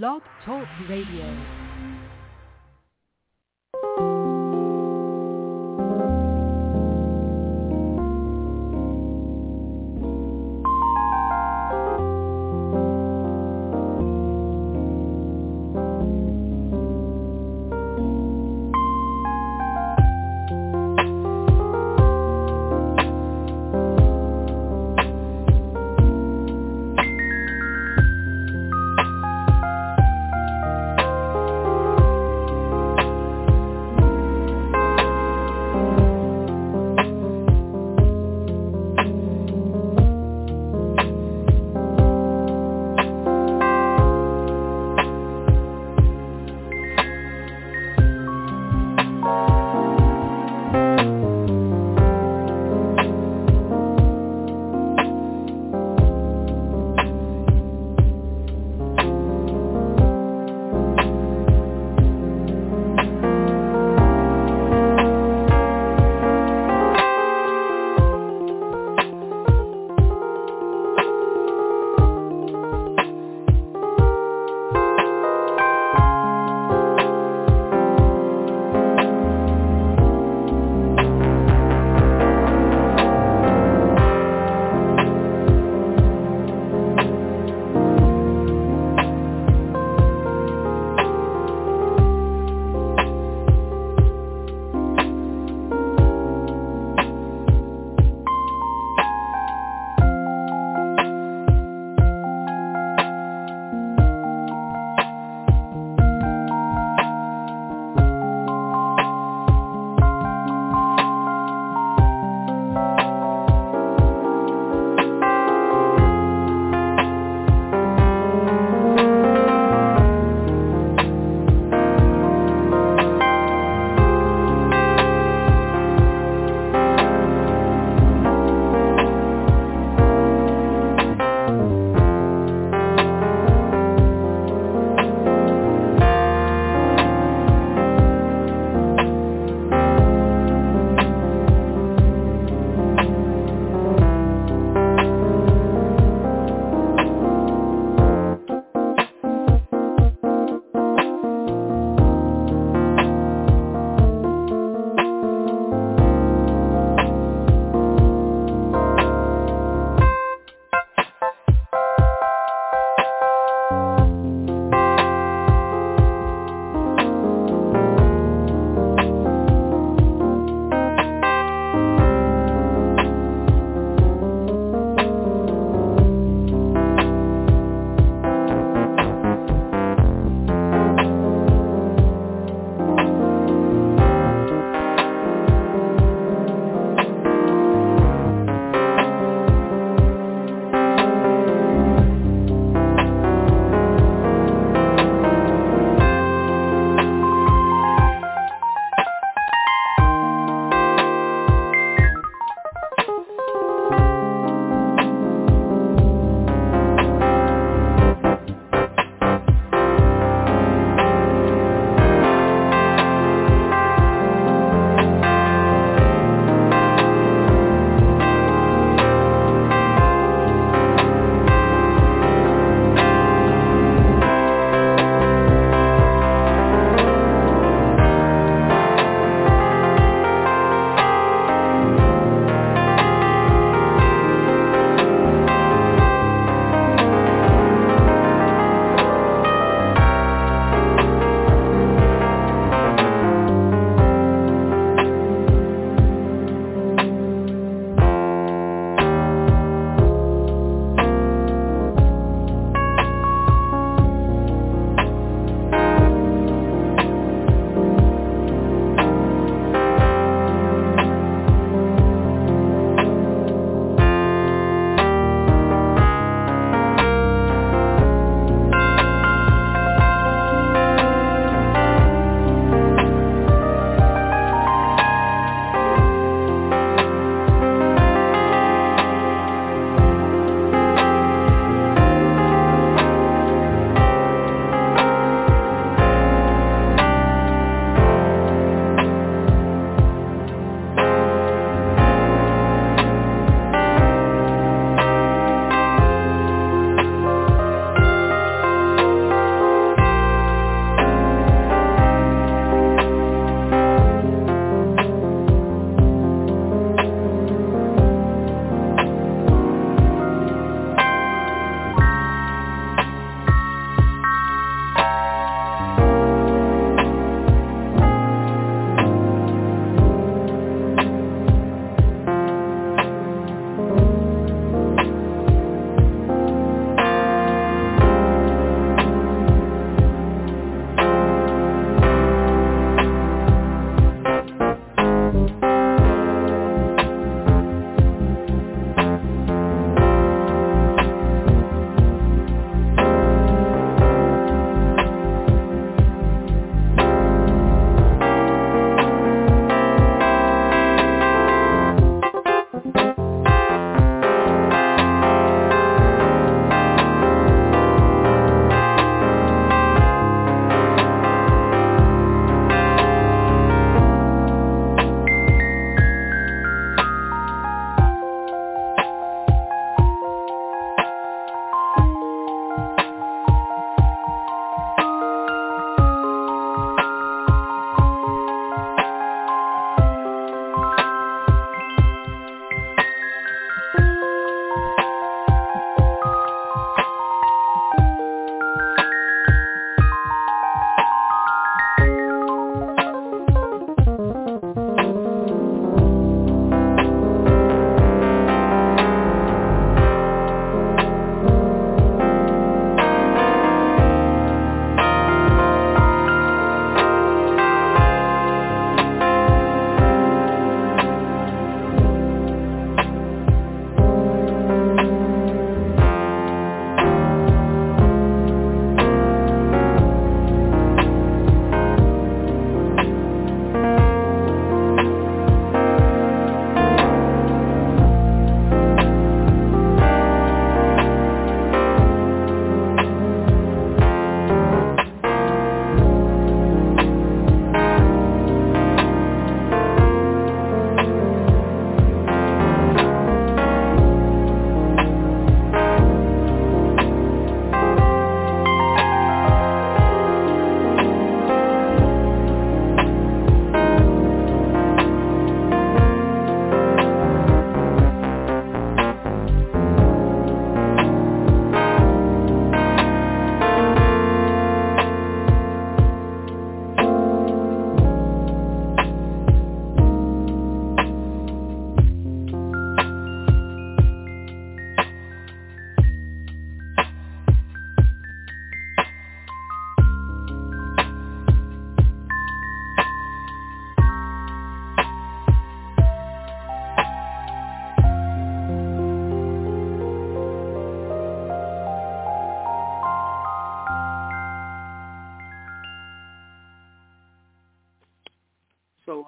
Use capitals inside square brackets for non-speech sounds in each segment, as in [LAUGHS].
Blog Talk Radio.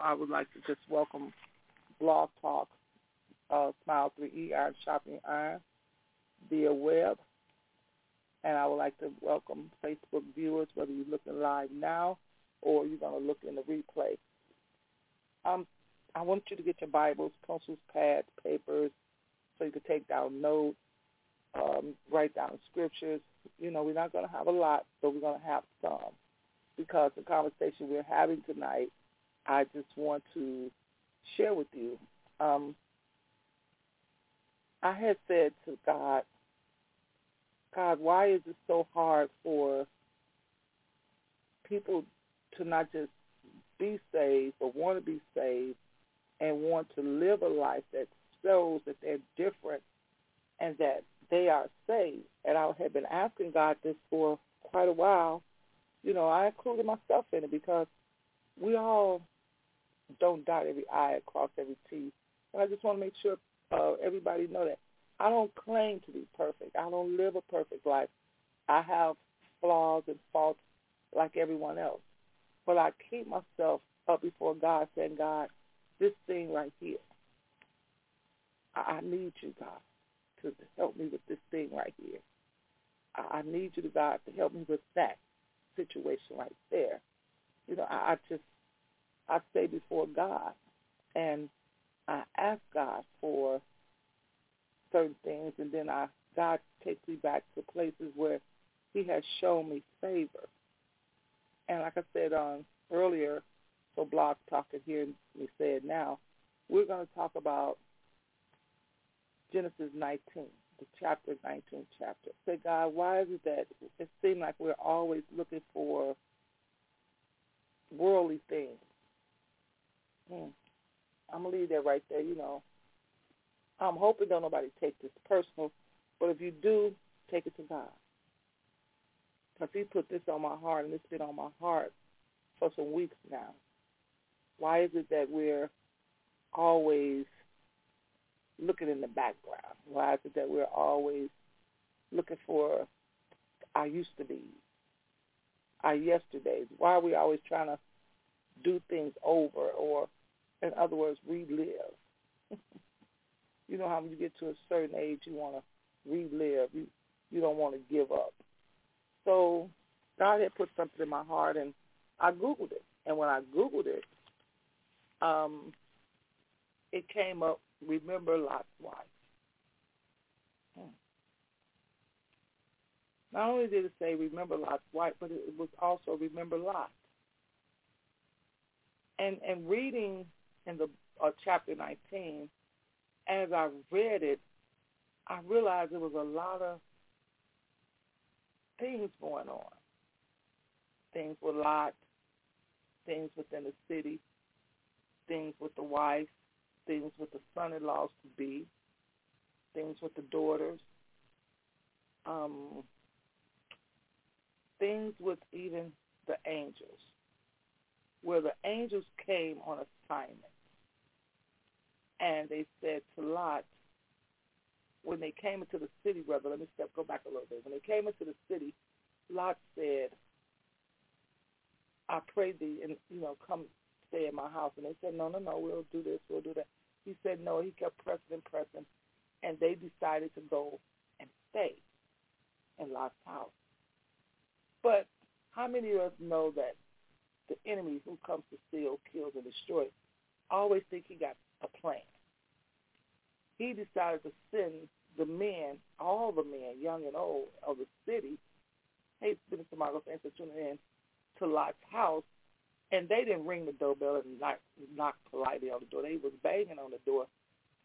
I would like to just welcome Blog Talk, uh, Smile 3E, Iron Sharpening Iron, via web. And I would like to welcome Facebook viewers, whether you're looking live now or you're going to look in the replay. Um, I want you to get your Bibles, pencils, pads, papers, so you can take down notes, um, write down scriptures. You know, we're not going to have a lot, but we're going to have some because the conversation we're having tonight, I just want to share with you. Um, I had said to God, God, why is it so hard for people to not just be saved, or want to be saved and want to live a life that shows that they're different and that they are saved. And I have been asking God this for quite a while. You know, I included myself in it because we all don't dot every I across every T. And I just want to make sure uh, everybody know that I don't claim to be perfect. I don't live a perfect life. I have flaws and faults like everyone else. But I keep myself up before God saying, God, this thing right here, I, I need you, God, to help me with this thing right here. I, I need you, to God, to help me with that situation right there. You know, I, I just, I stay before God and I ask God for certain things, and then I God takes me back to places where He has shown me favor. And like I said um, earlier, so Blog Talk can hear me say it now, we're going to talk about Genesis 19, the chapter 19 chapter. Say, God, why is it that it seems like we're always looking for worldly things? Hmm. I'm to leave that right there, you know. I'm hoping don't nobody take this personal, but if you do, take it to God. Because he put this on my heart, and it's been on my heart for some weeks now. Why is it that we're always looking in the background? Why is it that we're always looking for our used to be, our yesterdays? Why are we always trying to do things over or, in other words, relive? [LAUGHS] You know how when you get to a certain age, you want to relive. You you don't want to give up. So God had put something in my heart, and I googled it. And when I googled it, um, it came up. Remember Lot's wife. Hmm. Not only did it say remember Lot's wife, but it was also remember Lot. And and reading in the uh, chapter 19, as I read it, I realized there was a lot of things going on. Things with Lot, things within the city, things with the wife, things with the son-in-laws to be, things with the daughters, um, things with even the angels, where the angels came on assignment and they said to Lot, when they came into the city, brother, let me step go back a little bit. When they came into the city, Lot said, I pray thee and you know, come stay in my house. And they said, No, no, no, we'll do this, we'll do that. He said no, he kept pressing and pressing and they decided to go and stay in Lot's house. But how many of us know that the enemy who comes to steal, kill, and destroy always think he got a plan. He decided to send the men, all the men, young and old, of the city, hey, Minister Margot, thanks for tuning in, to Lot's house, and they didn't ring the doorbell and knock, knock politely on the door. They was banging on the door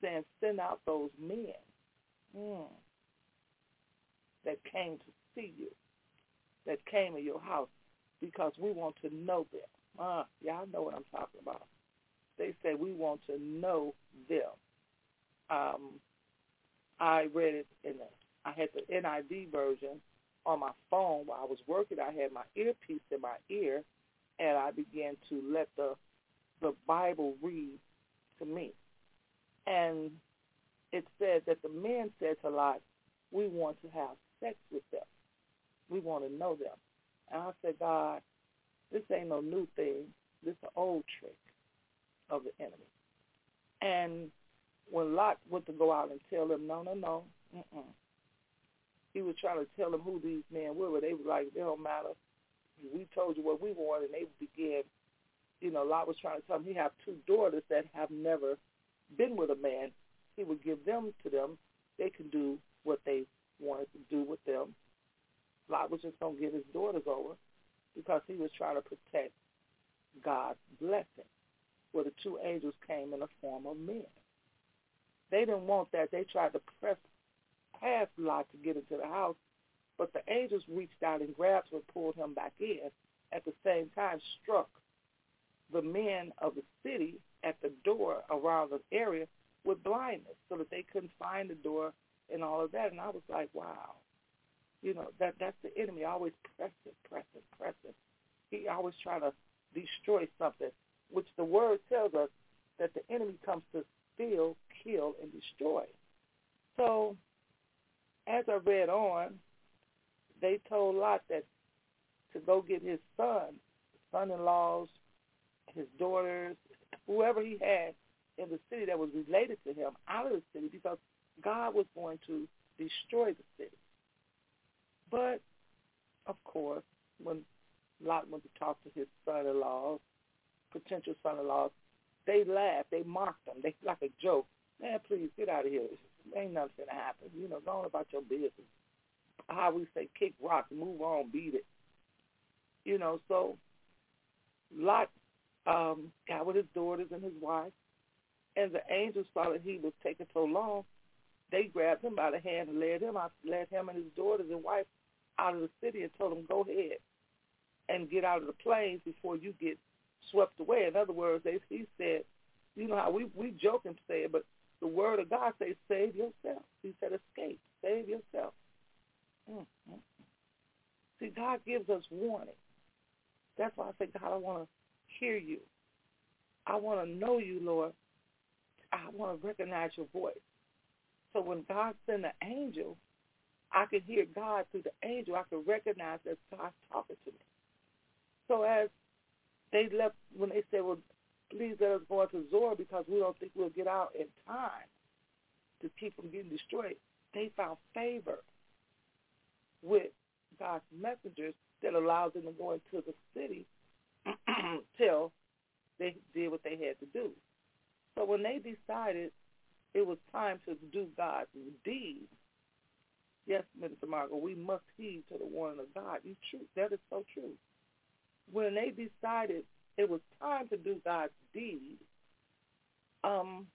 saying, send out those men mm, that came to see you, that came in your house, because we want to know them. Uh, y'all know what I'm talking about. They said we want to know them. Um, I read it in the, I had the NIV version on my phone while I was working. I had my earpiece in my ear, and I began to let the the Bible read to me. And it said that the men said to Lot, we want to have sex with them. We want to know them. And I said, God, this ain't no new thing. This is an old trick. of the enemy. And when Lot went to go out and tell them, no, no, no, mm-mm. he was trying to tell them who these men were, but they were like, they don't matter. We told you what we want, and they began, you know, Lot was trying to tell him he have two daughters that have never been with a man. He would give them to them. They can do what they wanted to do with them. Lot was just going to give his daughters over because he was trying to protect God's blessing, where the two angels came in the form of men. They didn't want that. They tried to press past Lot to get into the house, but the angels reached out and grabbed him and pulled him back in. At the same time, struck the men of the city at the door around the area with blindness so that they couldn't find the door and all of that. And I was like, wow. You know, that that's the enemy always pressing, pressing, pressing. He always trying to destroy something, which the word tells us that the enemy comes to steal, kill, and destroy. So as I read on, they told Lot that to go get his son, son-in-laws, his daughters, whoever he had in the city that was related to him out of the city because God was going to destroy the city. But, of course, when Lot went to talk to his son-in-laws, potential son-in-laws, they laughed. They mocked him. They like a joke. Man, please get out of here. Ain't nothing gonna happen. You know, go on about your business. How we say, kick rocks, move on, beat it. You know, so Lot um, got with his daughters and his wife, and the angels saw that he was taking so long. They grabbed him by the hand and led him out, led him and his daughters and wife out of the city and told them, "Go ahead and get out of the plains before you get swept away." In other words, they, he said, "You know how we we joke and say it, but the word of God says, save yourself." He said, "Escape, save yourself." Mm-hmm. See, God gives us warning. That's why I say, God, I want to hear you. I want to know you, Lord. I want to recognize your voice. So when God sent an angel, I could hear God through the angel. I could recognize that God's talking to me. So as they left, when they said, well, please let us go into Zoar because we don't think we'll get out in time to keep from getting destroyed, they found favor with God's messengers that allowed them to go into the city [CLEARS THROAT] till they did what they had to do. So when they decided it was time to do God's deed, yes, Minister Margot, we must heed to the warning of God. You true. That is so true. When they decided it was time to do God's deed, um,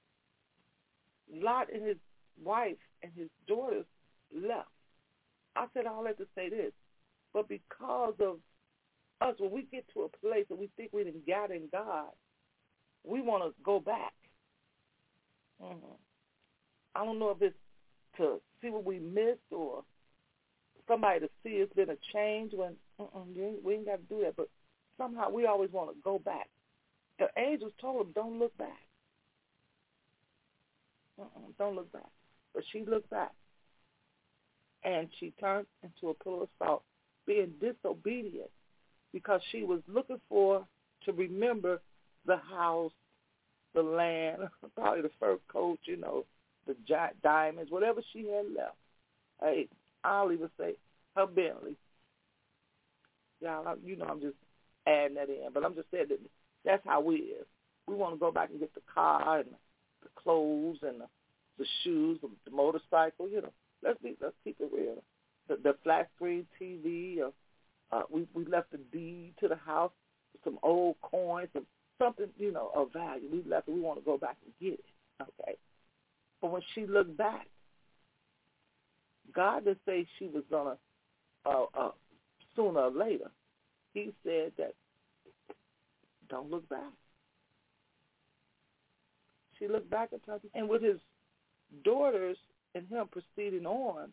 Lot and his wife and his daughters left. I said all that to say this, but because of us, when we get to a place that we think we didn't got in God, we want to go back. Mm-hmm. I don't know if it's to see what we missed or somebody to see it's been a change when uh-uh, we ain't got to do that. But somehow we always want to go back. The angels told him, don't look back. Uh-uh, don't look back. But she looked back. And she turned into a pillar of salt, being disobedient because she was looking for to remember the house, the land, [LAUGHS] probably the fur coat, you know, the diamonds, whatever she had left. Hey, I'll even say her Bentley. Y'all, you know, I'm just adding that in, but I'm just saying that that's how we is. We want to go back and get the car and the clothes and the, the shoes, the, the motorcycle. You know, let's be let's keep it real. The, the flat screen TV, or uh, we we left the deed to the house, some old coins, and something you know of value. We left it. We want to go back and get it. Okay, but when she looked back, God didn't say she was gonna uh, uh, sooner or later. He said that don't look back. She looked back at her, and with his daughters and him proceeding on,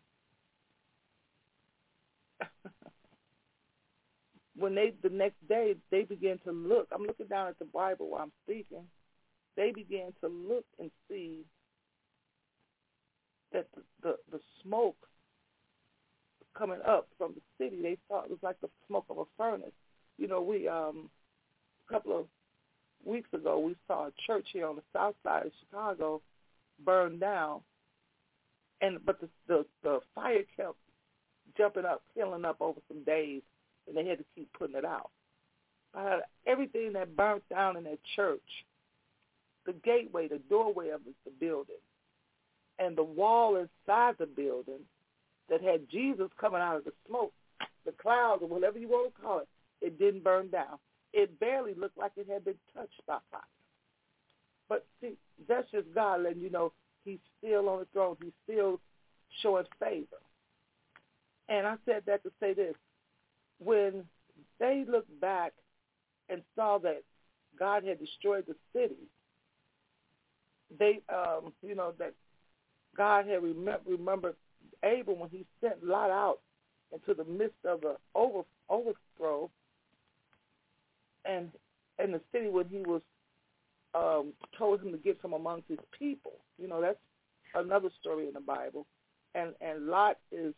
[LAUGHS] when they the next day they began to look. I'm looking down at the Bible while I'm speaking. They began to look and see that the, the, the smoke coming up from the city, they saw it was like the smoke of a furnace. You know, we um a couple of weeks ago, we saw a church here on the south side of Chicago burn down, and but the the, the fire kept jumping up, killing up over some days, and they had to keep putting it out. Uh, everything that burnt down in that church, the gateway, the doorway of the building, and the wall inside the building that had Jesus coming out of the smoke, the clouds, or whatever you want to call it, it didn't burn down. It barely looked like it had been touched by fire. But see, that's just God letting you know he's still on the throne. He's still showing favor. And I said that to say this. When they looked back and saw that God had destroyed the city, they, um, you know, that God had remem- remembered Abram when he sent Lot out into the midst of the over, overthrow and in the city when he was um, told him to get from amongst his people. You know, that's another story in the Bible. And and Lot is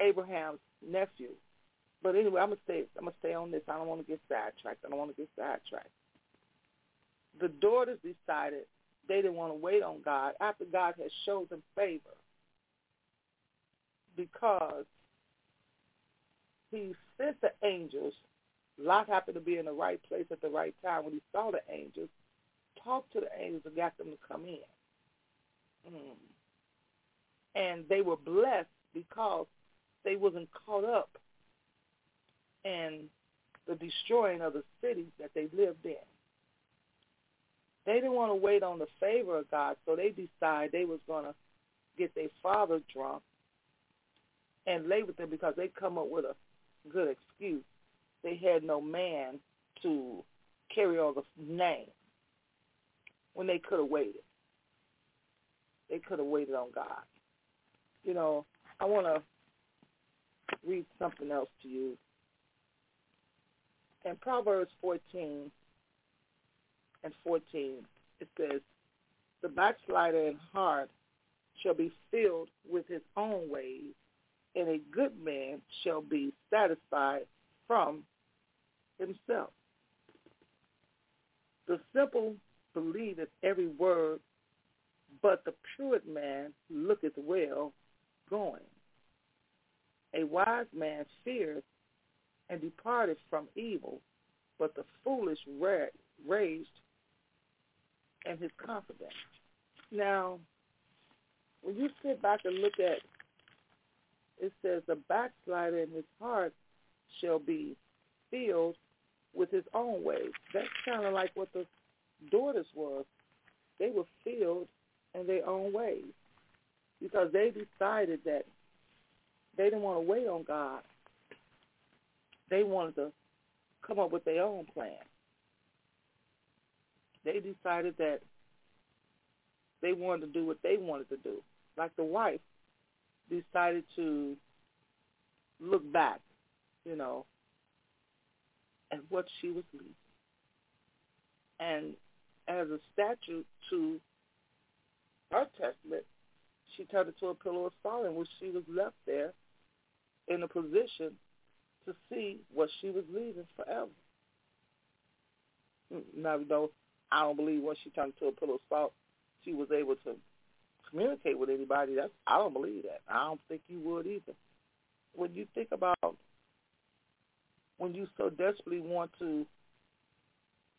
Abraham's nephew. But anyway, I'm gonna stay. I'm gonna stay on this. I don't want to get sidetracked. I don't want to get sidetracked. The daughters decided they didn't want to wait on God after God had showed them favor because he sent the angels. Lot happened to be in the right place at the right time when he saw the angels, talked to the angels and got them to come in. Mm. And they were blessed because they wasn't caught up in the destroying of the cities that they lived in. They didn't want to wait on the favor of God, so they decided they was going to get their father drunk and lay with them because they come up with a good excuse. They had no man to carry on the name when they could have waited. They could have waited on God. You know, I want to read something else to you. In Proverbs 14 and 14, it says, The backslider in heart shall be filled with his own ways, and a good man shall be satisfied from himself. The simple believeth every word, but the prudent man looketh well going. A wise man feareth and departed from evil, but the foolish raised and his confidence. Now, when you sit back and look at it says the backslider in his heart shall be filled with his own ways. That's kind of like what the daughters were. They were filled in their own ways because they decided that they didn't want to wait on God. They wanted to come up with their own plan. They decided that they wanted to do what they wanted to do. Like the wife decided to look back, you know, at what she was leaving. And as a statute to her testament, she turned it to a pillow of salt in which she was left there in a position to see what she was leaving forever. Now, I don't believe once she turned to a pillow of salt, she was able to communicate with anybody. That's I don't believe that. I don't think you would either. When you think about when you so desperately want to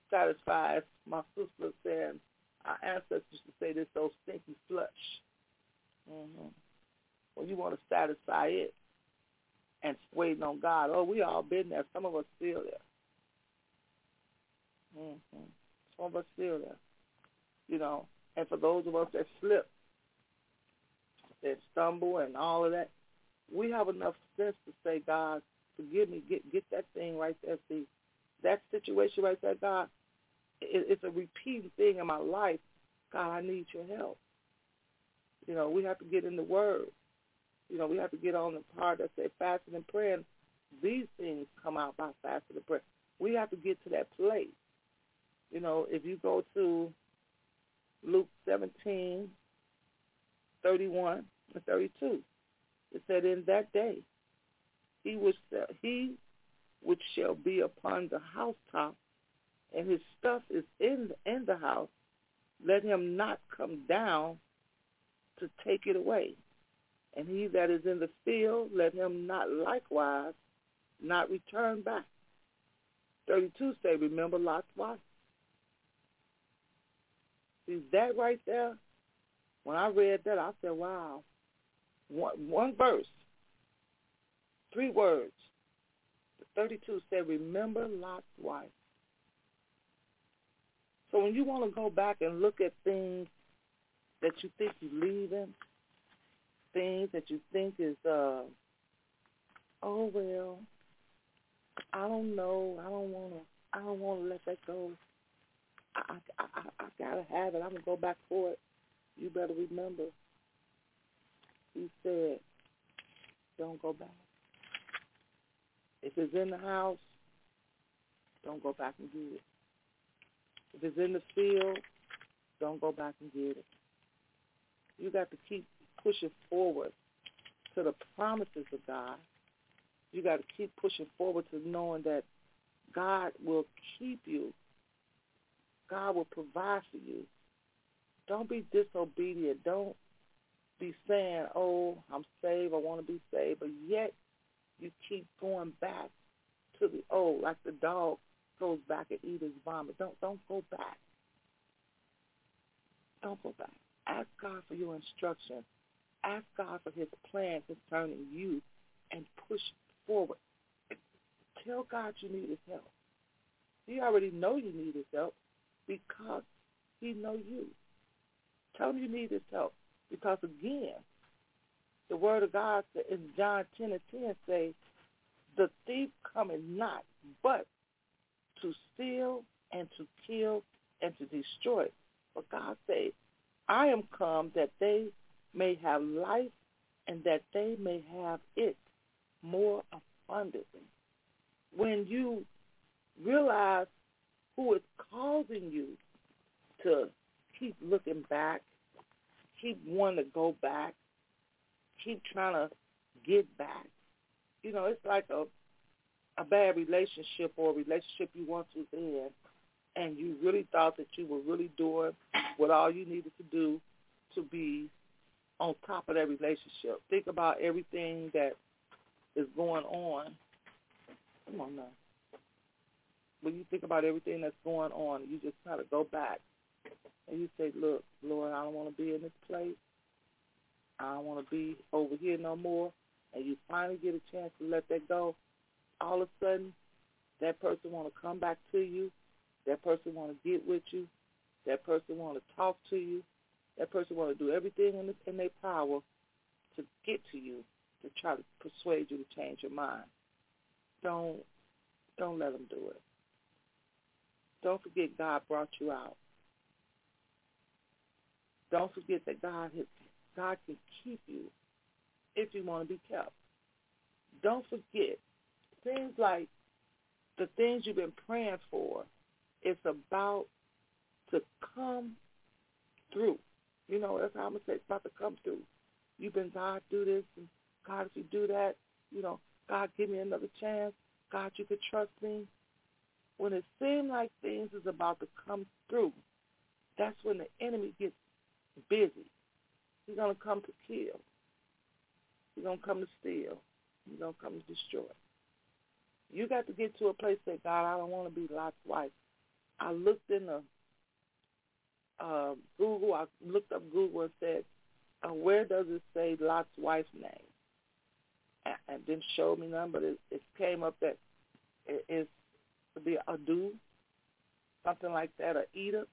satisfy, my sister said, our ancestors used to say this, those stinky slush. Mm-hmm. When you want to satisfy it, and waiting on God. Oh, we all been there. Some of us still there. Mm-hmm. Some of there. You know, and for those of us that slip, that stumble and all of that, we have enough sense to say, God, forgive me. Get get that thing right there. See, that situation right there, God, it, it's a repeating thing in my life. God, I need your help. You know, we have to get in the Word. You know, we have to get on the part that say fasting and praying. These things come out by fasting and prayer. We have to get to that place. You know, if you go to Luke 17, 31 and 32, it said, in that day, he which, he which shall be upon the housetop and his stuff is in in the house, let him not come down to take it away. And he that is in the field, let him not likewise not return back. 32 say, remember Lot's wife. See, that right there, when I read that, I said, wow. One, one verse, three words. 32 said, remember Lot's wife. So when you want to go back and look at things that you think you're leaving, things that you think is, uh, oh well, I don't know, I don't want to, I don't want to let that go. I, I, I, gotta have it. I'm gonna go back for it. You better remember. He said, don't go back. If it's in the house, don't go back and get it. If it's in the field, don't go back and get it. You got to keep pushing forward to the promises of God. You got to keep pushing forward to knowing that God will keep you. God will provide for you. Don't be disobedient. Don't be saying, oh, I'm saved, I want to be saved, but yet you keep going back to the old, like the dog goes back and eats his vomit. Don't don't go back. Don't go back. Ask God for your instruction. Ask God for his plan concerning you and push forward. Tell God you need his help. He already know you need his help because he know you. Tell him you need his help. Because again, the word of God in John 10 and 10 say, the thief cometh not, but to steal and to kill and to destroy. But God says, I am come that they may have life and that they may have it more abundantly. When you realize who is causing you to keep looking back, keep wanting to go back, keep trying to get back. You know, it's like a a bad relationship or a relationship you once was in and you really thought that you were really doing what all you needed to do to be on top of that relationship. Think about everything that is going on. Come on now. When you think about everything that's going on, you just kind of go back and you say, look, Lord, I don't want to be in this place. I don't want to be over here no more. And you finally get a chance to let that go. All of a sudden, that person want to come back to you that person want to get with you. That person want to talk to you. That person want to do everything in, their power to get to you to try to persuade you to change your mind. Don't don't let them do it. Don't forget God brought you out. Don't forget that God has, God can keep you if you want to be kept. Don't forget things like the things you've been praying for it's about to come through. You know, that's how I'm to say it's about to come through. You've been, God, do this, and God, if you do that, you know, God, give me another chance. God, you can trust me. When it seems like things is about to come through, that's when the enemy gets busy. He's going to come to kill. He's going to come to steal. He's going to come to destroy. You got to get to a place that, God, I don't want to be Lot's wife. I looked in the uh, Google. I looked up Google and said, uh, "Where does it say Lot's wife's name?" And, and didn't show me none, but it, it came up that it is to be Adu, something like that, or Edith.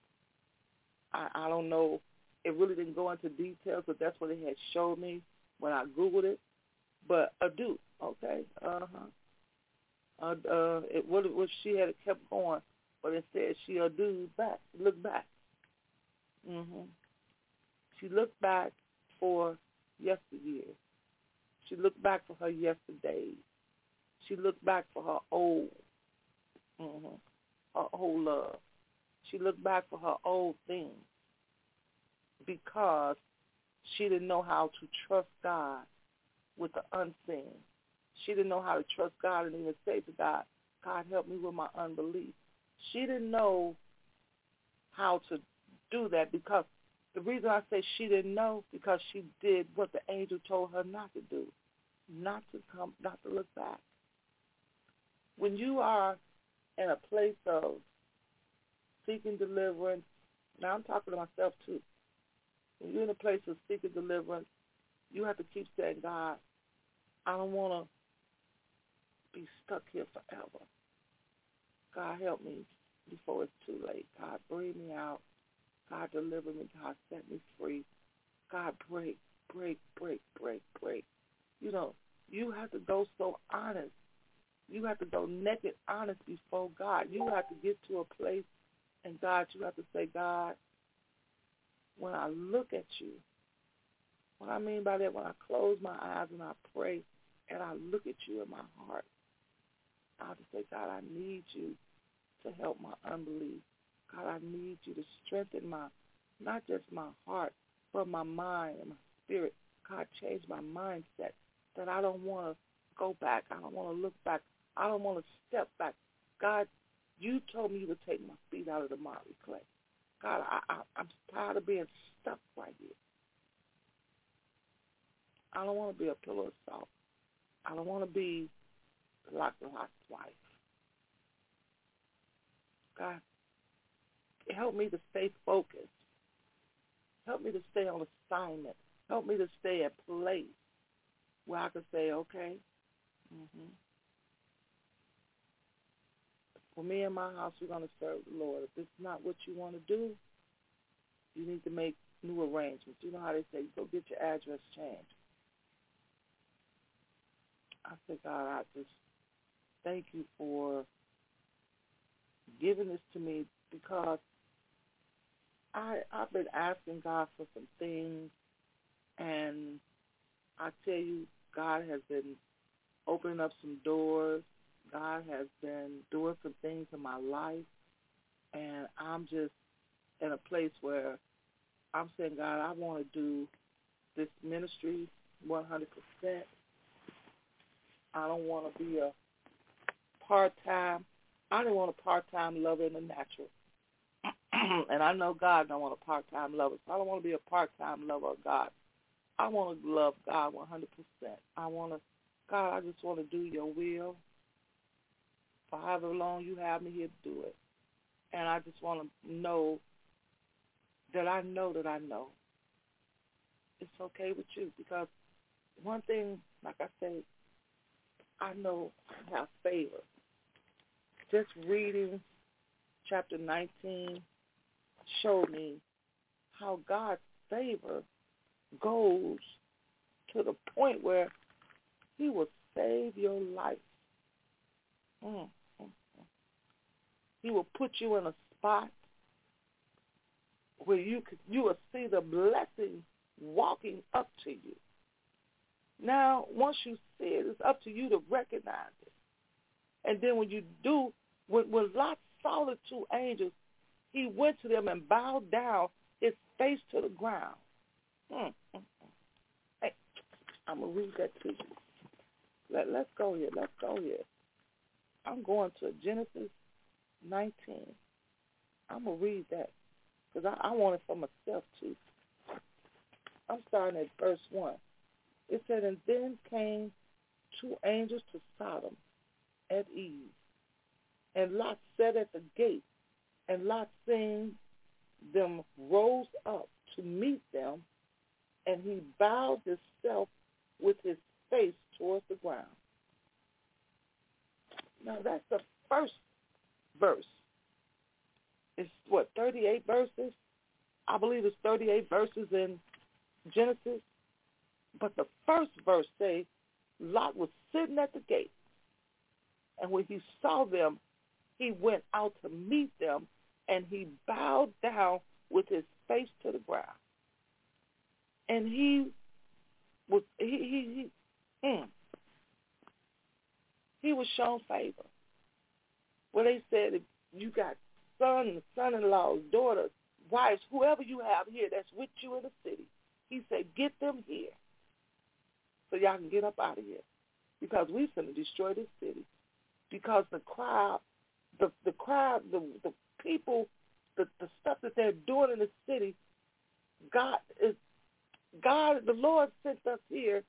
I, I don't know. It really didn't go into details, but that's what it had showed me when I googled it. But a Adu, okay, uh huh. Uh, uh, it what, what she had kept going but instead she'll do back, look back. Mhm. She looked back for yesteryear. She looked back for her yesterdays. She looked back for her old, mm-hmm, her old love. She looked back for her old things because she didn't know how to trust God with the unseen. She didn't know how to trust God and even say to God, God, help me with my unbelief. She didn't know how to do that because the reason I say she didn't know because she did what the angel told her not to do, not to come, not to look back. When you are in a place of seeking deliverance, now I'm talking to myself too. When you're in a place of seeking deliverance, you have to keep saying, God, I don't want to be stuck here forever. God, help me before it's too late. God, bring me out. God, deliver me. God, set me free. God, break, break, break, break, break. You know, you have to go so honest. You have to go naked honest before God. You have to get to a place, and God, you have to say, God, when I look at you, what I mean by that, when I close my eyes and I pray and I look at you in my heart, I have to say, God, I need you to help my unbelief. God, I need you to strengthen my, not just my heart, but my mind and my spirit. God, change my mindset that I don't want to go back. I don't want to look back. I don't want to step back. God, you told me to take my feet out of the miry clay. God, I, I, I'm tired of being stuck right here. I don't want to be a pillar of salt. I don't want to be like Lot's wife. God, help me to stay focused. Help me to stay on assignment. Help me to stay at place where I can say, okay, mm-hmm. For me and my house, we're going to serve the Lord. If it's not what you want to do, you need to make new arrangements. You know how they say, go get your address changed. I said, God, I just thank you for giving this to me because I I've been asking God for some things and I tell you God has been opening up some doors. God has been doing some things in my life and I'm just in a place where I'm saying, God, I want to do this ministry 100%. I don't want to be a part-time. I don't want a part-time lover in the natural. [CLEARS THROAT] and I know God don't want a part-time lover. So I don't want to be a part-time lover of God. I want to love God 100%. I want to, God, I just want to do your will for however long you have me here to do it. And I just want to know that I know that I know it's okay with you because one thing, like I said, I know I have favor. Just reading chapter 19 showed me how God's favor goes to the point where he will save your life. Mm. He will put you in a spot where you could, you will see the blessing walking up to you. Now, once you see it, it's up to you to recognize it. And then when you do, when, when Lot saw the two angels, he went to them and bowed down his face to the ground. Hmm. Hey, I'm going to read that to you. Let, let's go here. Let's go here. I'm going to Genesis 19. I'm going to read that because I, I want it for myself too. I'm starting at verse 1. It said, And then came two angels to Sodom at eve. And Lot sat at the gate, and Lot seeing them rose up to meet them, and he bowed himself with his face towards the ground. Now that's the first verse. It's what, 38 verses? I believe it's 38 verses in Genesis. But the first verse says, Lot was sitting at the gate. And when he saw them, he went out to meet them and he bowed down with his face to the ground. And he was he he he, mm, he was shown favor. Well, they said if you got sons, son-in-laws, daughters, wives, whoever you have here that's with you in the city, he said, get them here so y'all can get up out of here because we're going to destroy this city because the crowd the the crowd, the the people, the the stuff that they're doing in the city. God is God. The Lord sent us here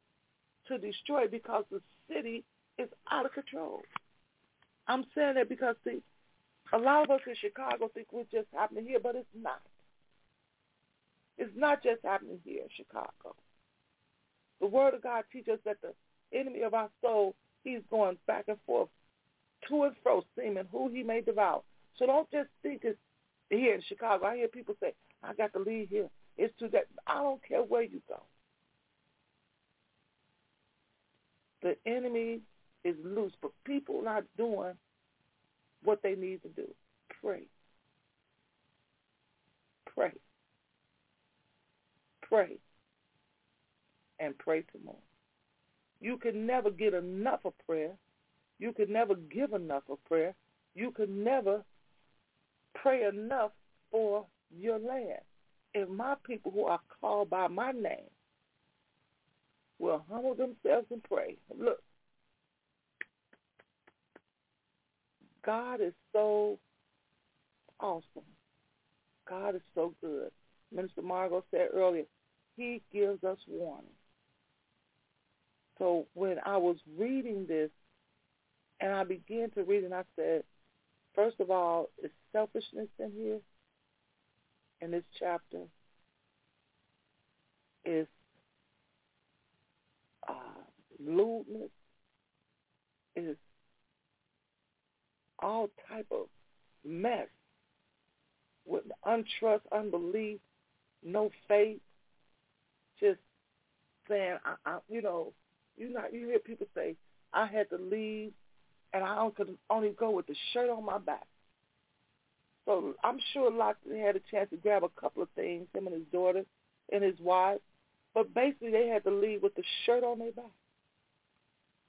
to destroy because the city is out of control. I'm saying that because see, a lot of us in Chicago think we're just happening here, but it's not. It's not just happening here in Chicago. The Word of God teaches that the enemy of our soul, he's going back and forth, to and fro, seeming who he may devour. So don't just think it's here in Chicago. I hear people say, I got to leave here. It's too that. I don't care where you go. The enemy is loose, but people not doing what they need to do. Pray. Pray. Pray. And pray some more. You can never get enough of prayer. You can never give enough of prayer. You can never pray enough for your land. If my people who are called by my name will humble themselves and pray. Look, God is so awesome. God is so good. Minister Margot said earlier, he gives us warning. So when I was reading this and I began to read and I said, first of all, is selfishness in here in this chapter? Is uh, lewdness? Is all type of mess with untrust, unbelief, no faith, just saying, I, I, you know, you know, you hear people say, I had to leave, and I could only go with the shirt on my back. So I'm sure Lot had a chance to grab a couple of things, him and his daughter and his wife, but basically they had to leave with the shirt on their back.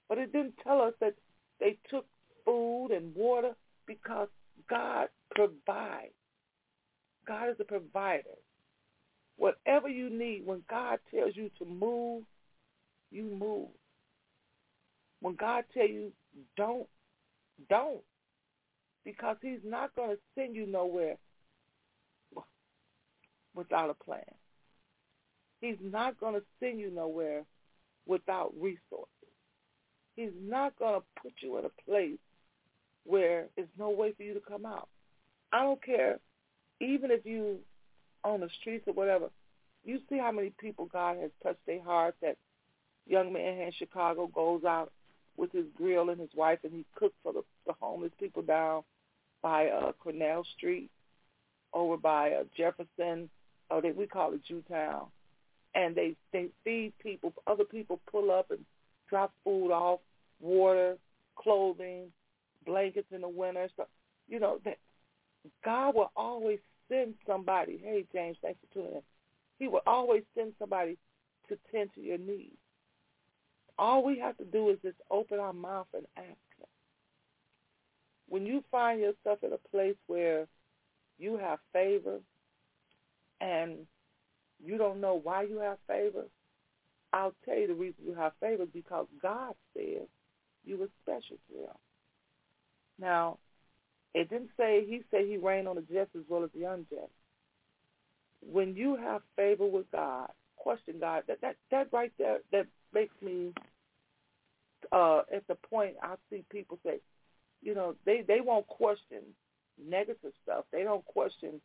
But it didn't tell us that they took food and water because God provides. God is a provider. Whatever you need, when God tells you to move, you move. When God tells you don't, don't. Because he's not going to send you nowhere without a plan. He's not going to send you nowhere without resources. He's not going to put you in a place where there's no way for you to come out. I don't care, even if you on the streets or whatever, you see how many people God has touched their heart. That young man in Chicago goes out with his grill and his wife, and he cooks for the, the homeless people down by uh, Cornell Street, over by uh, Jefferson, or they, we call it Jewtown, and they they feed people. Other people pull up and drop food off, water, clothing, blankets in the winter. So, you know, that God will always send somebody. Hey, James, thanks for tuning in. He will always send somebody to tend to your needs. All we have to do is just open our mouth and ask him. When you find yourself in a place where you have favor and you don't know why you have favor, I'll tell you the reason you have favor is because God said you were special to him. Now, it didn't say he said he reigned on the just as well as the unjust. When you have favor with God, question God. That that that right there that makes me uh at the point I see people say, you know, they they won't question negative stuff. They don't question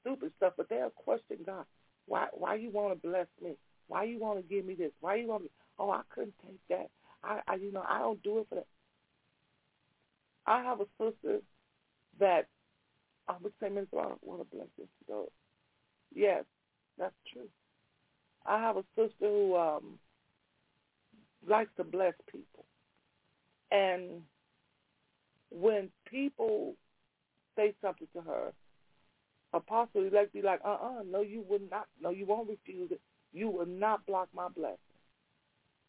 stupid stuff, but they'll question God. Why why you want to bless me? Why you want to give me this? Why you want me? Oh, I couldn't take that. I, I you know I don't do it for that. I have a sister that I would say. Brown, what a blessing to go. Yes, that's true. I have a sister who um, likes to bless people. And when people say something to her, Apostle to be like, uh-uh, no, you will not, no, you won't refuse it. You will not block my blessing.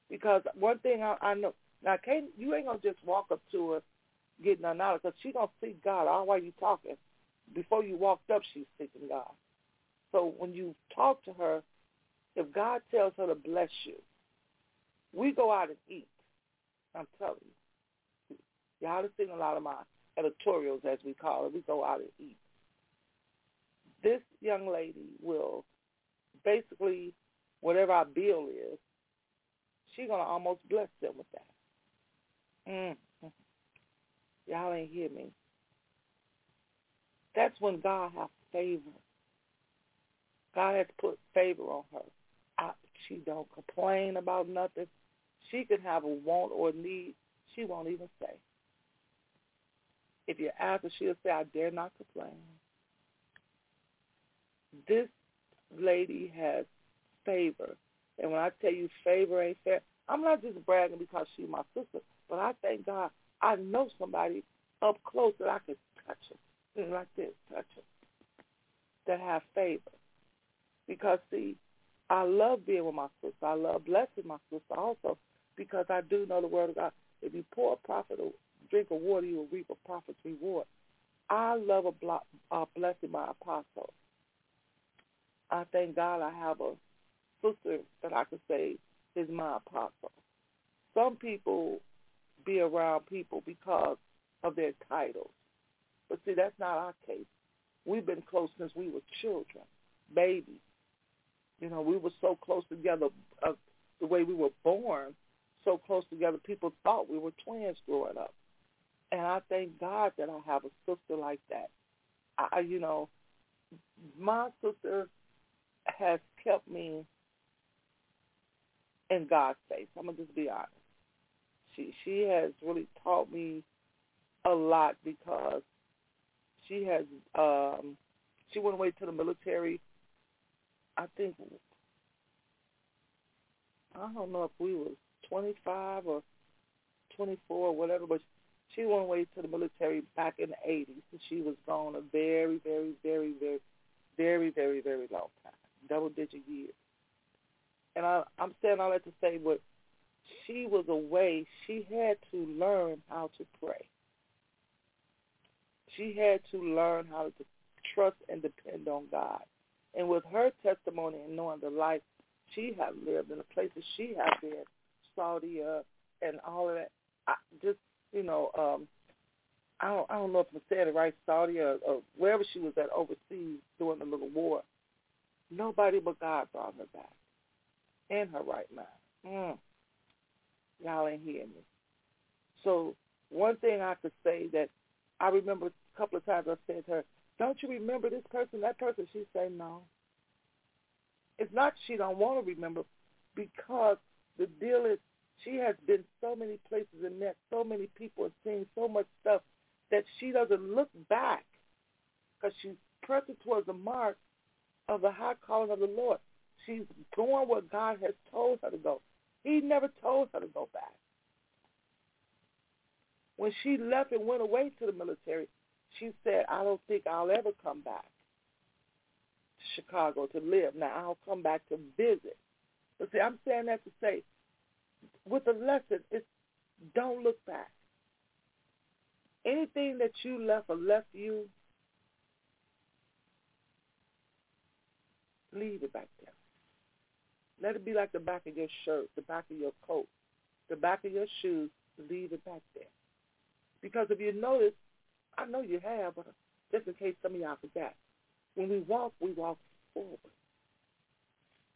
Because one thing I, I know, now, can't, you ain't going to just walk up to her getting her knowledge because she gonna seek God all while you talking. Before you walked up, she's seeking God. So when you talk to her, if God tells her to bless you, we go out and eat. I'm telling you. Y'all have seen a lot of my editorials, as we call it. We go out and eat. This young lady will basically, whatever our bill is, she's gonna almost bless them with that. Mm-hmm. Y'all ain't hear me. That's when God has favor. God has put favor on her. I, she don't complain about nothing. She can have a want or a need. She won't even say. If you ask her, she'll say, I dare not complain. This lady has favor. And when I tell you favor ain't fair, I'm not just bragging because she's my sister, but I thank God I know somebody up close that I can touch them, like this, touch them, that have favor. Because, see, I love being with my sister. I love blessing my sister also because I do know the word of God. If you pour a prophet a drink of water, you will reap a prophet's reward. I love a, blo- a blessing my apostle. I thank God I have a sister that I could say is my apostle. Some people be around people because of their titles. But see, that's not our case. We've been close since we were children, babies. You know, we were so close together uh, the way we were born, so close together, people thought we were twins growing up. And I thank God that I have a sister like that. I, you know, my sister has kept me in God's face. I'm gonna just be honest. She she has really taught me a lot because she has um she went away to the military I think I don't know if we was 25 or 24 or whatever, but she went away to the military back in the 80s. And she was gone a very, very, very, very, very, very, very long time, double-digit years. And I, I'm saying all that to say, but she was away. She had to learn how to pray. She had to learn how to trust and depend on God. And with her testimony and knowing the life she had lived and the places she had been, Saudi uh, and all of that, I just you know, um, I don't I don't know if I'm saying it right, Saudi or, or wherever she was at overseas during the little war. Nobody but God brought her back in her right mind. Mm. Y'all ain't hearing me. So one thing I could say that I remember a couple of times I said to her, don't you remember this person, that person? She said, no. It's not she don't want to remember because the deal is she has been so many places and met so many people and seen so much stuff that she doesn't look back because she's pressing towards the mark of the high calling of the Lord. She's going where God has told her to go. He never told her to go back. When she left and went away to the military, she said, I don't think I'll ever come back to Chicago to live. Now, I'll come back to visit. But see, I'm saying that to say, with the lesson, it's don't look back. Anything that you left or left you, leave it back there. Let it be like the back of your shirt, the back of your coat, the back of your shoes. Leave it back there. Because if you notice, I know you have, but just in case some of y'all forgot, when we walk, we walk forward.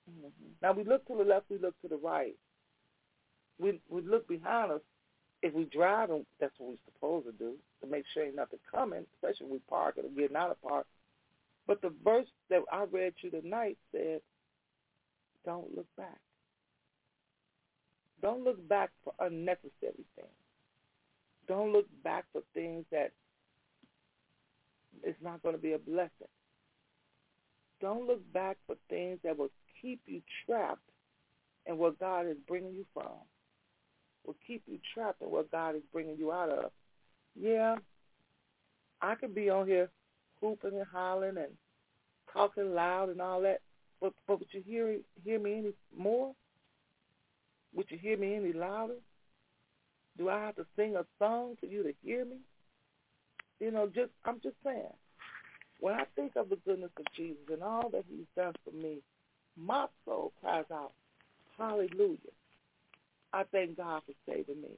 Mm-hmm. Now we look to the left, we look to the right. We we look behind us. If we drive, that's what we're supposed to do to make sure ain't nothing coming, especially if we park or getting out of park. But the verse that I read you tonight said, "Don't look back. Don't look back for unnecessary things. Don't look back for things that it's not going to be a blessing. Don't look back for things that will keep you trapped in what God is bringing you from, will keep you trapped in what God is bringing you out of. Yeah, I could be on here hooping and hollering and talking loud and all that, but, but would you hear hear me any more? Would you hear me any louder? Do I have to sing a song for you to hear me? You know, just I'm just saying. When I think of the goodness of Jesus and all that he's done for me, my soul cries out, hallelujah. I thank God for saving me.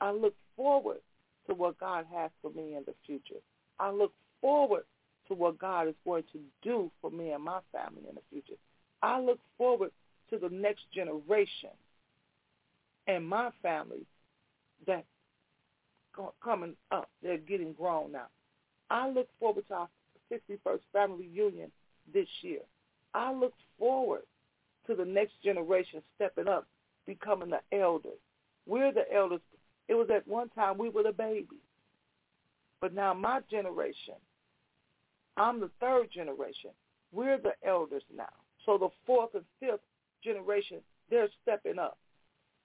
I look forward to what God has for me in the future. I look forward to what God is going to do for me and my family in the future. I look forward to the next generation and my family that's coming up. They're getting grown now. I look forward to our 61st family reunion this year. I look forward to the next generation stepping up, becoming the elders. We're the elders. It was at one time we were the baby. But now my generation, I'm the third generation. We're the elders now. So the fourth and fifth generation, they're stepping up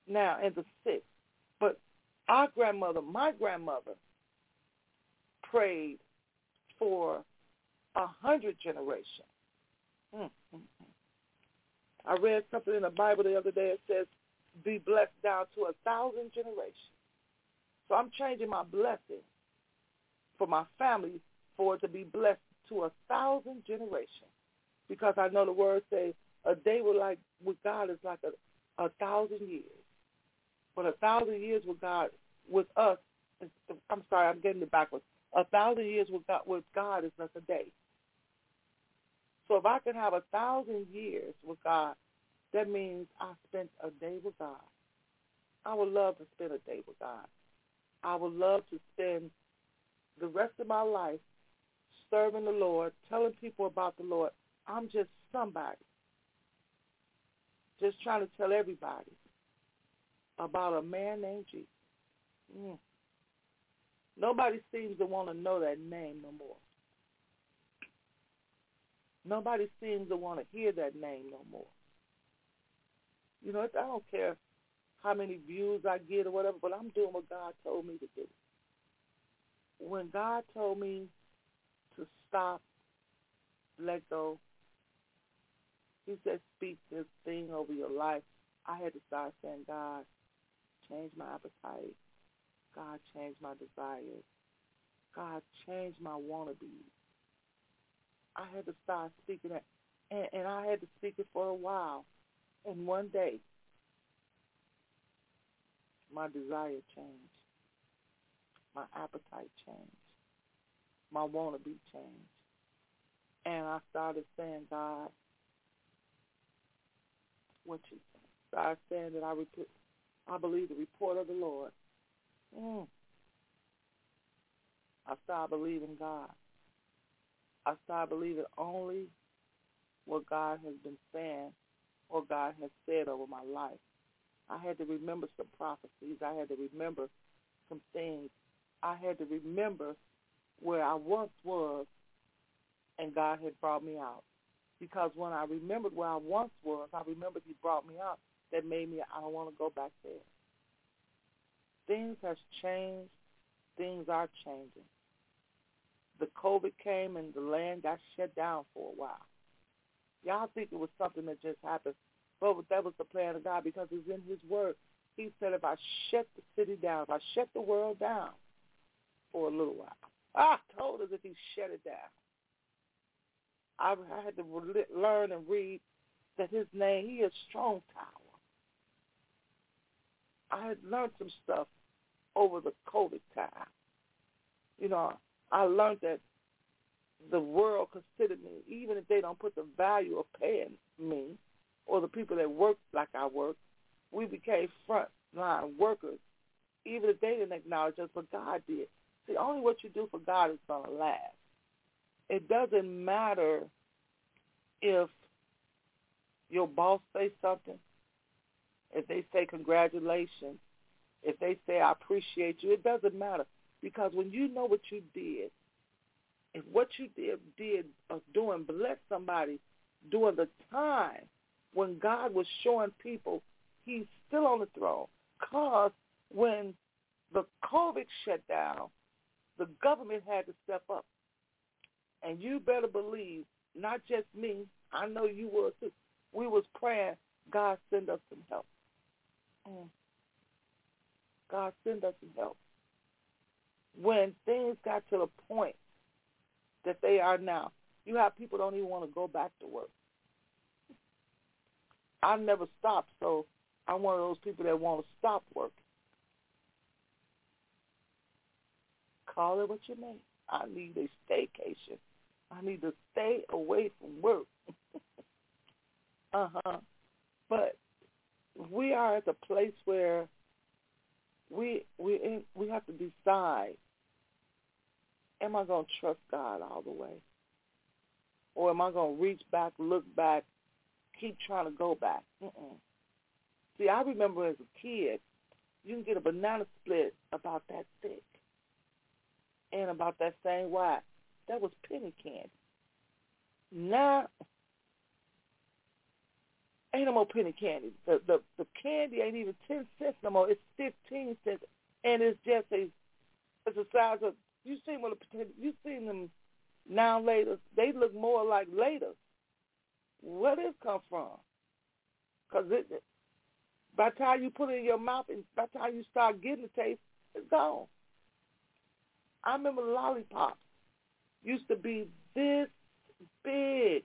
now and the sixth. But our grandmother, my grandmother, prayed for a hundred generations. Mm-hmm. I read something in the Bible the other day. It says, be blessed down to a thousand generations. So I'm changing my blessing for my family for it to be blessed to a thousand generations. Because I know the word says a day with like with God is like a, a thousand years. But a thousand years with God with us I'm sorry, I'm getting it backwards. A thousand years with God with God is like a day. So if I can have a thousand years with God, that means I spent a day with God. I would love to spend a day with God. I would love to spend the rest of my life serving the Lord, telling people about the Lord. I'm just somebody. Just trying to tell everybody about a man named Jesus. Mm. Nobody seems to want to know that name no more. Nobody seems to want to hear that name no more. You know, I don't care how many views I get or whatever, but I'm doing what God told me to do. When God told me stop, let go, he said, speak this thing over your life. I had to start saying, God, change my appetite. God, change my desires. God, change my wannabes. I had to start speaking it, and, and I had to speak it for a while. And one day, my desire changed. My appetite changed. My wannabe changed. And I started saying, God, what you say? I said that I, rep- I believe the report of the Lord. Mm. I started believing God. I started believing only what God has been saying or God has said over my life. I had to remember some prophecies. I had to remember some things. I had to remember where I once was and God had brought me out. Because when I remembered where I once was, I remembered he brought me out. That made me, I don't want to go back there. Things have changed. Things are changing the COVID came and the land got shut down for a while. Y'all think it was something that just happened, but that was the plan of God because it's in His Word. He said, if I shut the city down, if I shut the world down for a little while, I told us if He shut it down. I, I had to learn and read that His name, He is strong tower. I had learned some stuff over the COVID time. You know, I learned that the world considered me, even if they don't put the value of paying me or the people that work like I work, we became front line workers, even if they didn't acknowledge us, but God did. See, only what you do for God is going to last. It doesn't matter if your boss says something, if they say congratulations, if they say I appreciate you, it doesn't matter. Because when you know what you did, if what you did did of doing bless somebody during the time when God was showing people he's still on the throne. Because when the COVID shut down, the government had to step up. And you better believe, not just me, I know you were too. We was praying, God send us some help. Mm. God send us some help when things got to the point that they are now, you have people don't even want to go back to work. I never stopped, so I'm one of those people that want to stop working. Call it what you may. I need a staycation. I need to stay away from work. [LAUGHS] uh huh. But we are at the place where we we in, we have to decide: Am I going to trust God all the way, or am I going to reach back, look back, keep trying to go back? Mm-mm. See, I remember as a kid, you can get a banana split about that thick and about that same wide. That was penny candy. Now, ain't no more penny candy. The the the candy ain't even ten cents no more. It's fifteen cents, and it's just a it's the size of you seen when the you seen them now later. They look more like later. Where did it come from? Because it, by the time you put it in your mouth and by the time you start getting the taste, it's gone. I remember lollipops used to be this big,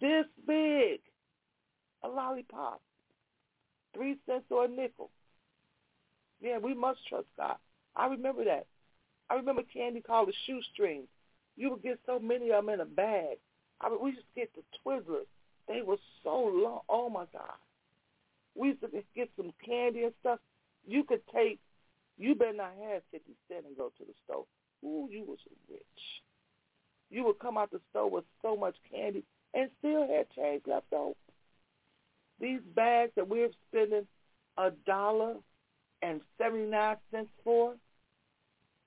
this big, a lollipop, three cents or a nickel. Yeah, we must trust God. I remember that. I remember candy called the shoestrings. You would get so many of them in a bag. I mean, we used to get the Twizzlers. They were so long. Oh my God. We used to get some candy and stuff. You could take you better not have 50 cents and go to the store. Ooh, you was rich. You would come out the store with so much candy and still had change left over. These bags that we're spending a dollar and 79 cents for,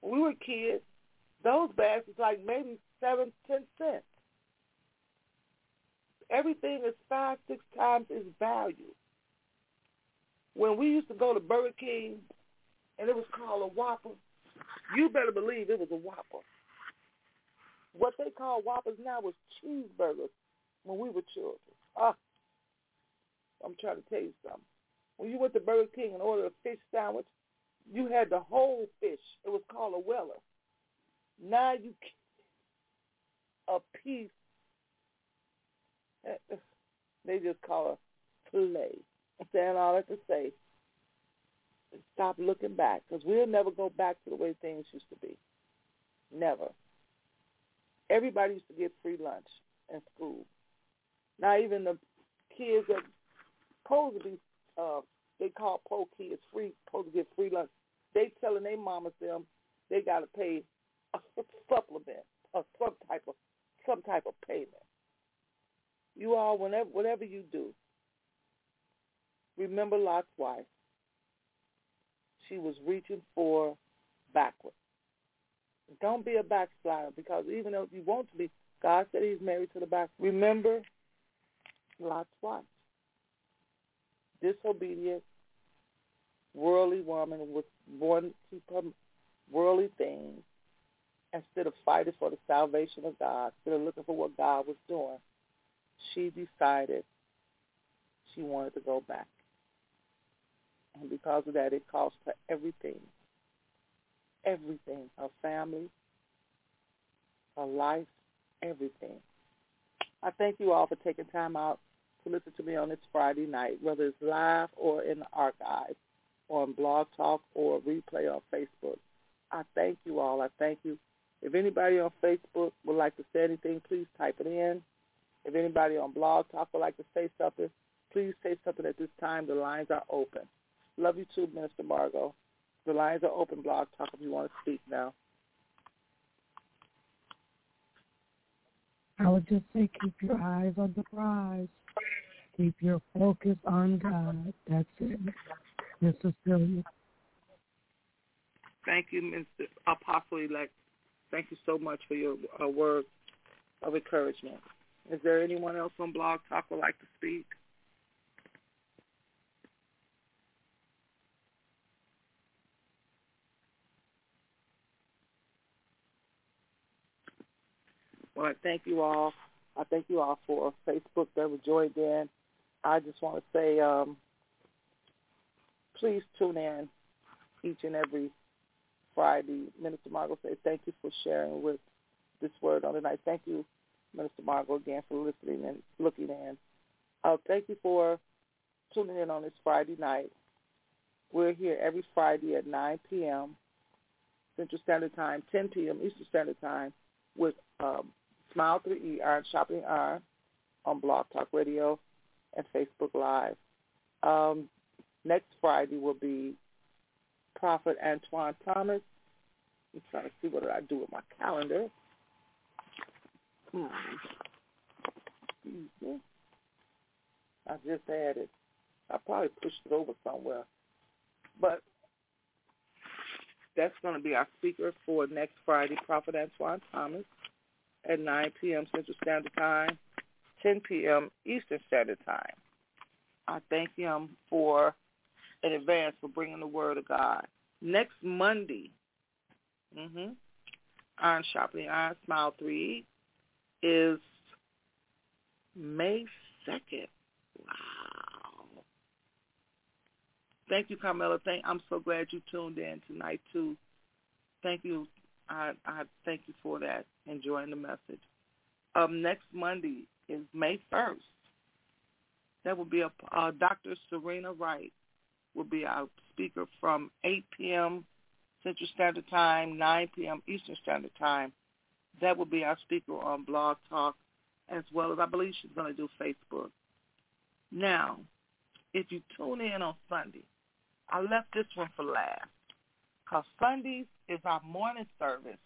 when we were kids, those bags was like maybe seven, ten cents. Everything is five, six times its value. When we used to go to Burger King and it was called a Whopper, you better believe it was a Whopper. What they call Whoppers now was cheeseburgers when we were children. Ah, I'm trying to tell you something. When you went to Burger King and ordered a fish sandwich, you had the whole fish. It was called a Whaler. Now you a piece. They just call a fillet. I'm saying all that to say stop looking back because we'll never go back to the way things used to be. Never. Everybody used to get free lunch in school. Now even the kids that supposed to be, uh, they call po kids free, supposed to get free lunch. They telling their mamas them they got to pay a supplement or some type of some type of payment. You all, whenever whatever you do, remember Lot's wife she was reaching for backwards. Don't be a backslider because even though you want to be, God said he's married to the back. Remember Lot's wife. Disobedient, worldly woman was born to keep her worldly things instead of fighting for the salvation of God, instead of looking for what God was doing, she decided she wanted to go back. And because of that, it cost her everything. Everything. Her family, her life, everything. I thank you all for taking time out to listen to me on this Friday night, whether it's live or in the archive, or on Blog Talk or replay on Facebook. I thank you all. I thank you. If anybody on Facebook would like to say anything, please type it in. If anybody on Blog Talk would like to say something, please say something at this time. The lines are open. Love you too, Minister Margot. The lines are open. Blog Talk if you want to speak now. I would just say keep your eyes on the prize. Keep your focus on God. That's it. Miss Cecilia. Thank you, Mr. Apostle Elect. Thank you so much for your uh, words of encouragement. Is there anyone else on Blog Talk who would like to speak? Well, I thank you all. I thank you all for Facebook that were joined in. I just want to say, um, please tune in each and every Friday. Minister Margot say thank you for sharing with this word on tonight. Thank you, Minister Margot, again for listening and looking in. Uh, thank you for tuning in on this Friday night. We're here every Friday at 9 p.m. Central Standard Time, 10 p.m. Eastern Standard Time with um, Smile 3E, Iron Sharpening Iron on Blog Talk Radio and Facebook Live. Um, next Friday will be Prophet Antoine Thomas. I'm trying to see what did I do with my calendar. Hmm. I just it. I probably pushed it over somewhere. But that's going to be our speaker for next Friday, Prophet Antoine Thomas, at 9 p.m. Central Standard Time, 10 p.m. Eastern Standard Time. I thank him for in advance for bringing the word of God. Next Monday, mm-hmm, Iron Sharpening Iron Smile 3 is May 2nd. Wow. Thank you, Carmela. Thank, I'm so glad you tuned in tonight, too. Thank you. I, I thank you for that, enjoying the message. Um, next Monday is May 1st. That will be a, uh, Dr. Serena Wright will be our speaker from 8 p.m. Central Standard Time, 9 p.m. Eastern Standard Time. That will be our speaker on Blog Talk, as well as I believe she's going to do Facebook. Now, if you tune in on Sunday, I left this one for last because Sundays is our morning service.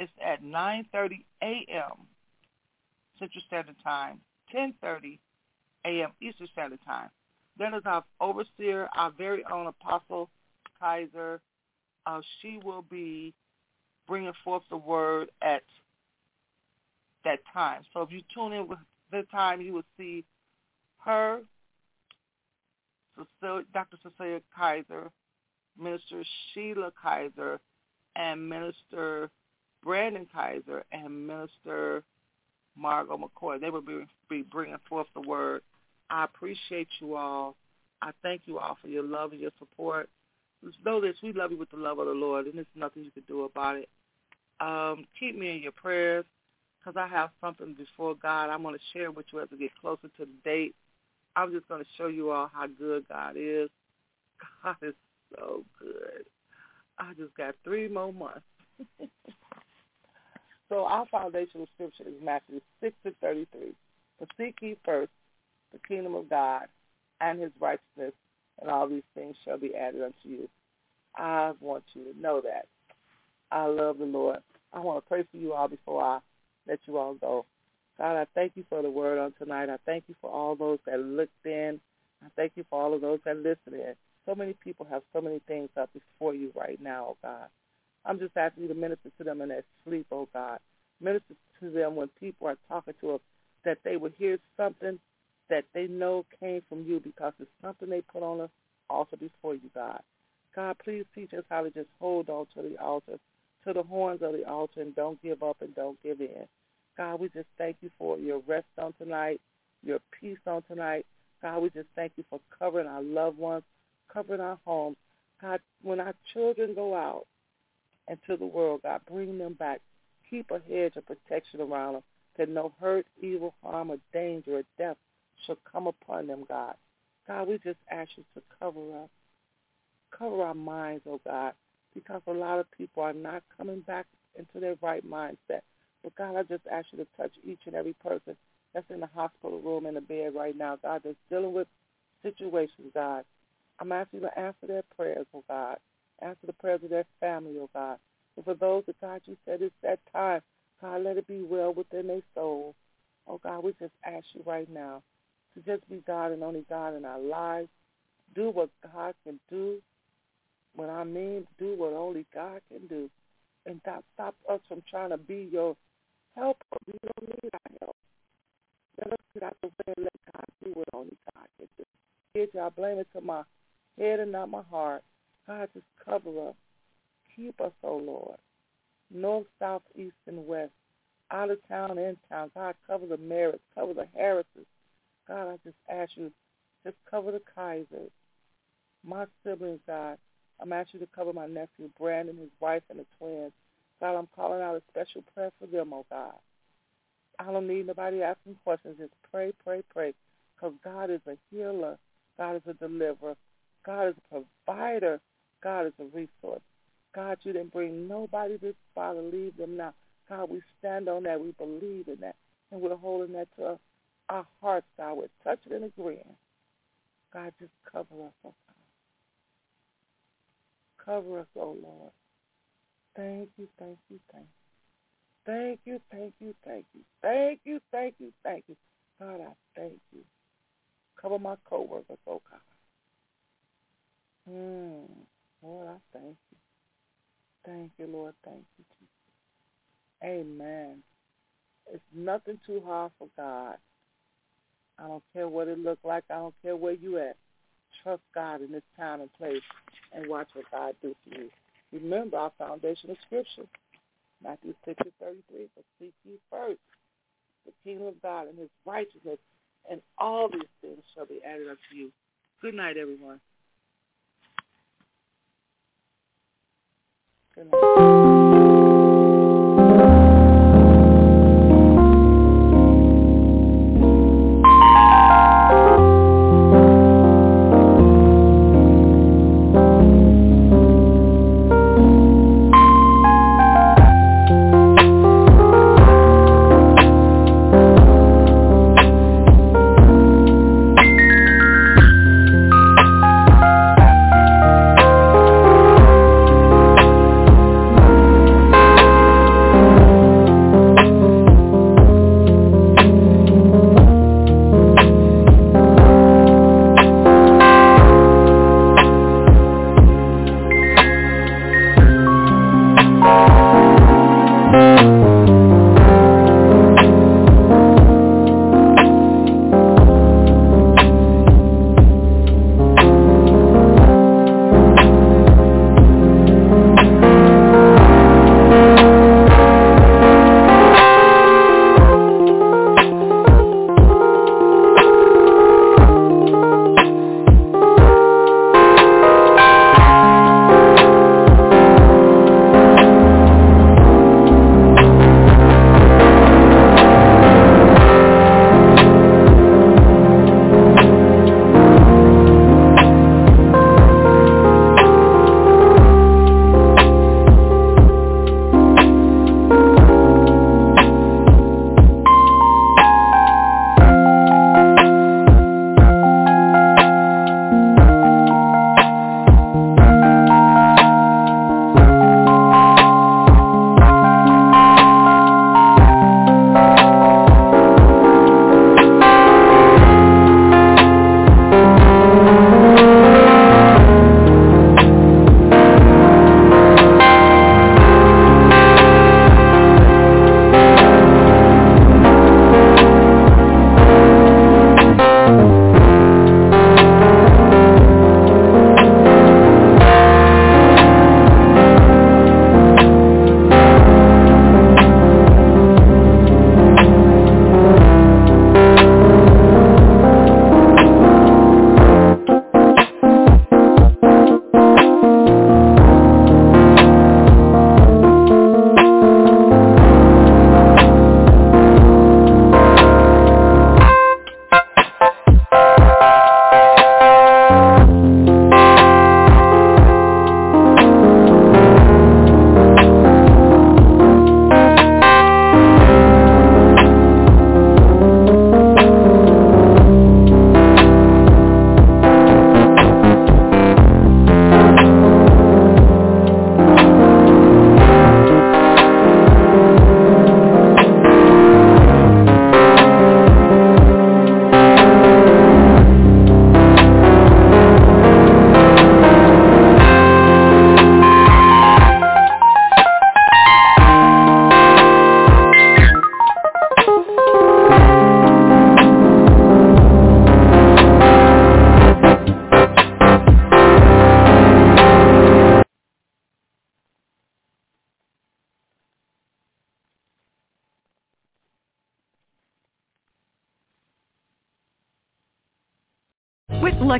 It's at 9.30 a.m. Central Standard Time, 10.30 a.m. Eastern Standard Time. Then is our overseer, our very own Apostle Kaiser. Uh, she will be bringing forth the word at that time. So if you tune in with the time, you will see her, Dr. Cecilia Kaiser, Minister Sheila Kaiser, and Minister Brandon Kaiser, and Minister Margot McCoy. They will be, be bringing forth the word. I appreciate you all. I thank you all for your love and your support. Know this, we love you with the love of the Lord, and there's nothing you can do about it. Um, keep me in your prayers because I have something before God I'm going to share with you as we get closer to the date. I'm just going to show you all how good God is. [LAUGHS] God is so good. I just got three more months. [LAUGHS] so our foundational scripture is Matthew 6 to 33. But seek ye first the kingdom of God and his righteousness, and all these things shall be added unto you. I want you to know that. I love the Lord. I want to pray for you all before I let you all go. God, I thank you for the word on tonight. I thank you for all those that looked in. I thank you for all of those that listened in. So many people have so many things up before you right now, oh God. I'm just asking you to minister to them in their sleep, oh God. Minister to them when people are talking to them, that they would hear something that they know came from you because it's something they put on the altar before you, God. God, please teach us how to just hold on to the altar, to the horns of the altar, and don't give up and don't give in. God, we just thank you for your rest on tonight, your peace on tonight. God, we just thank you for covering our loved ones, covering our homes. God, when our children go out into the world, God, bring them back. Keep a hedge of protection around them that no hurt, evil, harm, or danger, or death shall come upon them, God. God, we just ask you to cover us. Cover our minds, oh God, because a lot of people are not coming back into their right mindset. But God, I just ask you to touch each and every person that's in the hospital room in the bed right now, God, that's dealing with situations, God. I'm asking you to answer their prayers, oh God. Answer the prayers of their family, oh God. And for those that God, you said it's that time, God, let it be well within their soul. Oh God, we just ask you right now to just be God and only God in our lives. Do what God can do. When I mean do what only God can do. And God, stop us from trying to be your helper. We don't need our help. Let us get out the way and let God do what only God can do. Here's y'all blame it to my head and not my heart. God, just cover us. Keep us, oh Lord. North, south, east, and west. Out of town, in town. God, cover the Merritts, cover the Harrises, God, I just ask you, just cover the Kaisers, my siblings, God. I'm asking you to cover my nephew, Brandon, his wife, and the twins. God, I'm calling out a special prayer for them, oh God. I don't need nobody asking questions. Just pray, pray, pray. Because God is a healer. God is a deliverer. God is a provider. God is a resource. God, you didn't bring nobody this to leave them now. God, we stand on that. We believe in that. And we're holding that to our hearts, God. We're touching and agreeing. God, just cover us, oh God. Cover us, oh Lord. Thank you, thank you, thank you. Thank you, thank you, thank you. Thank you, thank you, thank you. God, I thank you. Cover my coworkers, oh God. Mm, Lord, I thank you. Thank you, Lord. Thank you, Jesus. Amen. It's nothing too hard for God. I don't care what it look like. I don't care where you at. Trust God in this time and place and watch what God do for you. Remember our foundation of scripture, Matthew 6 and 33, but seek ye first the kingdom of God and his righteousness, and all these things shall be added unto you. Good night, everyone. Good night.